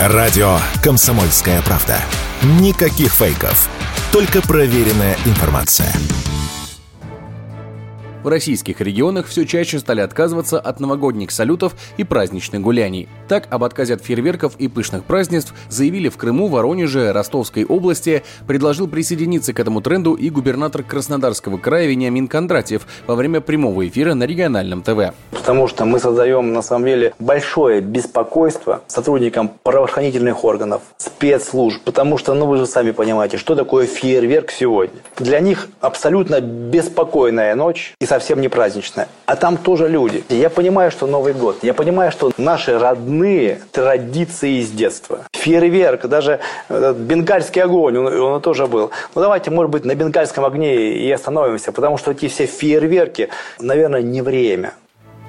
Радио «Комсомольская правда». Никаких фейков. Только проверенная информация. В российских регионах все чаще стали отказываться от новогодних салютов и праздничных гуляний. Так, об отказе от фейерверков и пышных празднеств заявили в Крыму, Воронеже, Ростовской области. Предложил присоединиться к этому тренду и губернатор Краснодарского края Вениамин Кондратьев во время прямого эфира на региональном ТВ. Потому что мы создаем, на самом деле, большое беспокойство сотрудникам правоохранительных органов, спецслужб. Потому что, ну вы же сами понимаете, что такое фейерверк сегодня. Для них абсолютно беспокойная ночь и совсем не праздничная. А там тоже люди. Я понимаю, что Новый год. Я понимаю, что наши родные традиции из детства. Фейерверк, даже бенгальский огонь, он, он тоже был. Ну давайте, может быть, на бенгальском огне и остановимся, потому что эти все фейерверки, наверное, не время.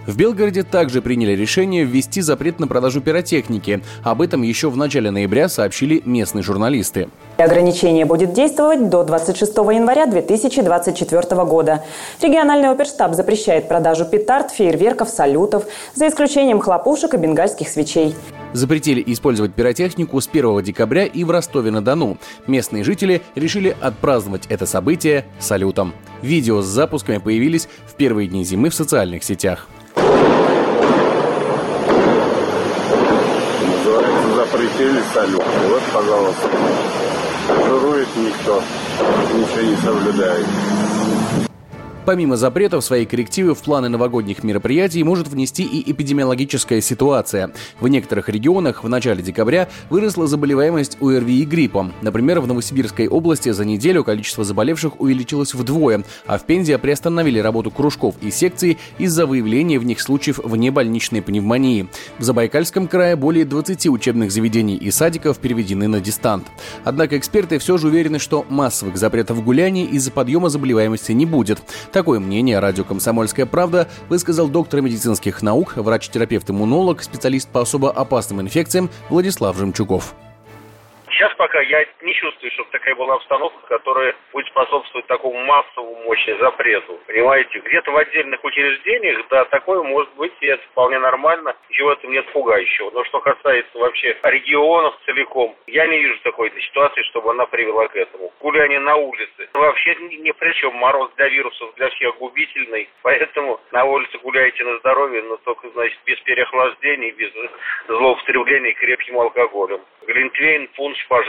В Белгороде также приняли решение ввести запрет на продажу пиротехники. Об этом еще в начале ноября сообщили местные журналисты. Ограничение будет действовать до 26 января 2024 года. Региональный оперштаб запрещает продажу петард, фейерверков, салютов, за исключением хлопушек и бенгальских свечей. Запретили использовать пиротехнику с 1 декабря и в Ростове-на-Дону. Местные жители решили отпраздновать это событие салютом. Видео с запусками появились в первые дни зимы в социальных сетях. Запретили салют. Вот, пожалуйста. Жирует никто, ничего не соблюдает. Помимо запретов, свои коррективы в планы новогодних мероприятий может внести и эпидемиологическая ситуация. В некоторых регионах в начале декабря выросла заболеваемость ОРВИ и гриппом. Например, в Новосибирской области за неделю количество заболевших увеличилось вдвое, а в Пензе приостановили работу кружков и секций из-за выявления в них случаев внебольничной пневмонии. В Забайкальском крае более 20 учебных заведений и садиков переведены на дистант. Однако эксперты все же уверены, что массовых запретов гуляний из-за подъема заболеваемости не будет. Такое мнение радио «Комсомольская правда» высказал доктор медицинских наук, врач-терапевт-иммунолог, специалист по особо опасным инфекциям Владислав Жемчугов. Пока я не чувствую, чтобы такая была обстановка, которая будет способствовать такому массовому мощи запрету. Понимаете, где-то в отдельных учреждениях, да, такое может быть, и это вполне нормально, ничего в этом нет пугающего. Но что касается вообще регионов целиком, я не вижу такой ситуации, чтобы она привела к этому. Гуляние на улице. Вообще ни при чем. Мороз для вирусов для всех губительный. Поэтому на улице гуляйте на здоровье, но только, значит, без переохлаждения, без злоупотребления крепким алкоголем. Глинтвейн, пунш, пожалуйста.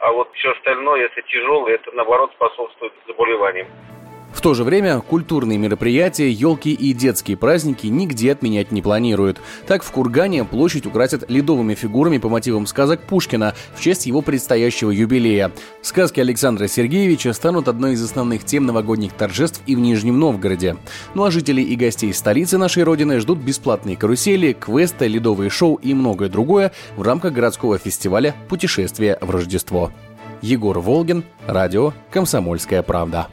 А вот все остальное, это тяжелое, это наоборот способствует заболеваниям. В то же время культурные мероприятия, елки и детские праздники нигде отменять не планируют. Так в Кургане площадь украсят ледовыми фигурами по мотивам сказок Пушкина в честь его предстоящего юбилея. Сказки Александра Сергеевича станут одной из основных тем новогодних торжеств и в Нижнем Новгороде. Ну а жителей и гостей столицы нашей родины ждут бесплатные карусели, квесты, ледовые шоу и многое другое в рамках городского фестиваля «Путешествие в Рождество». Егор Волгин, радио «Комсомольская правда».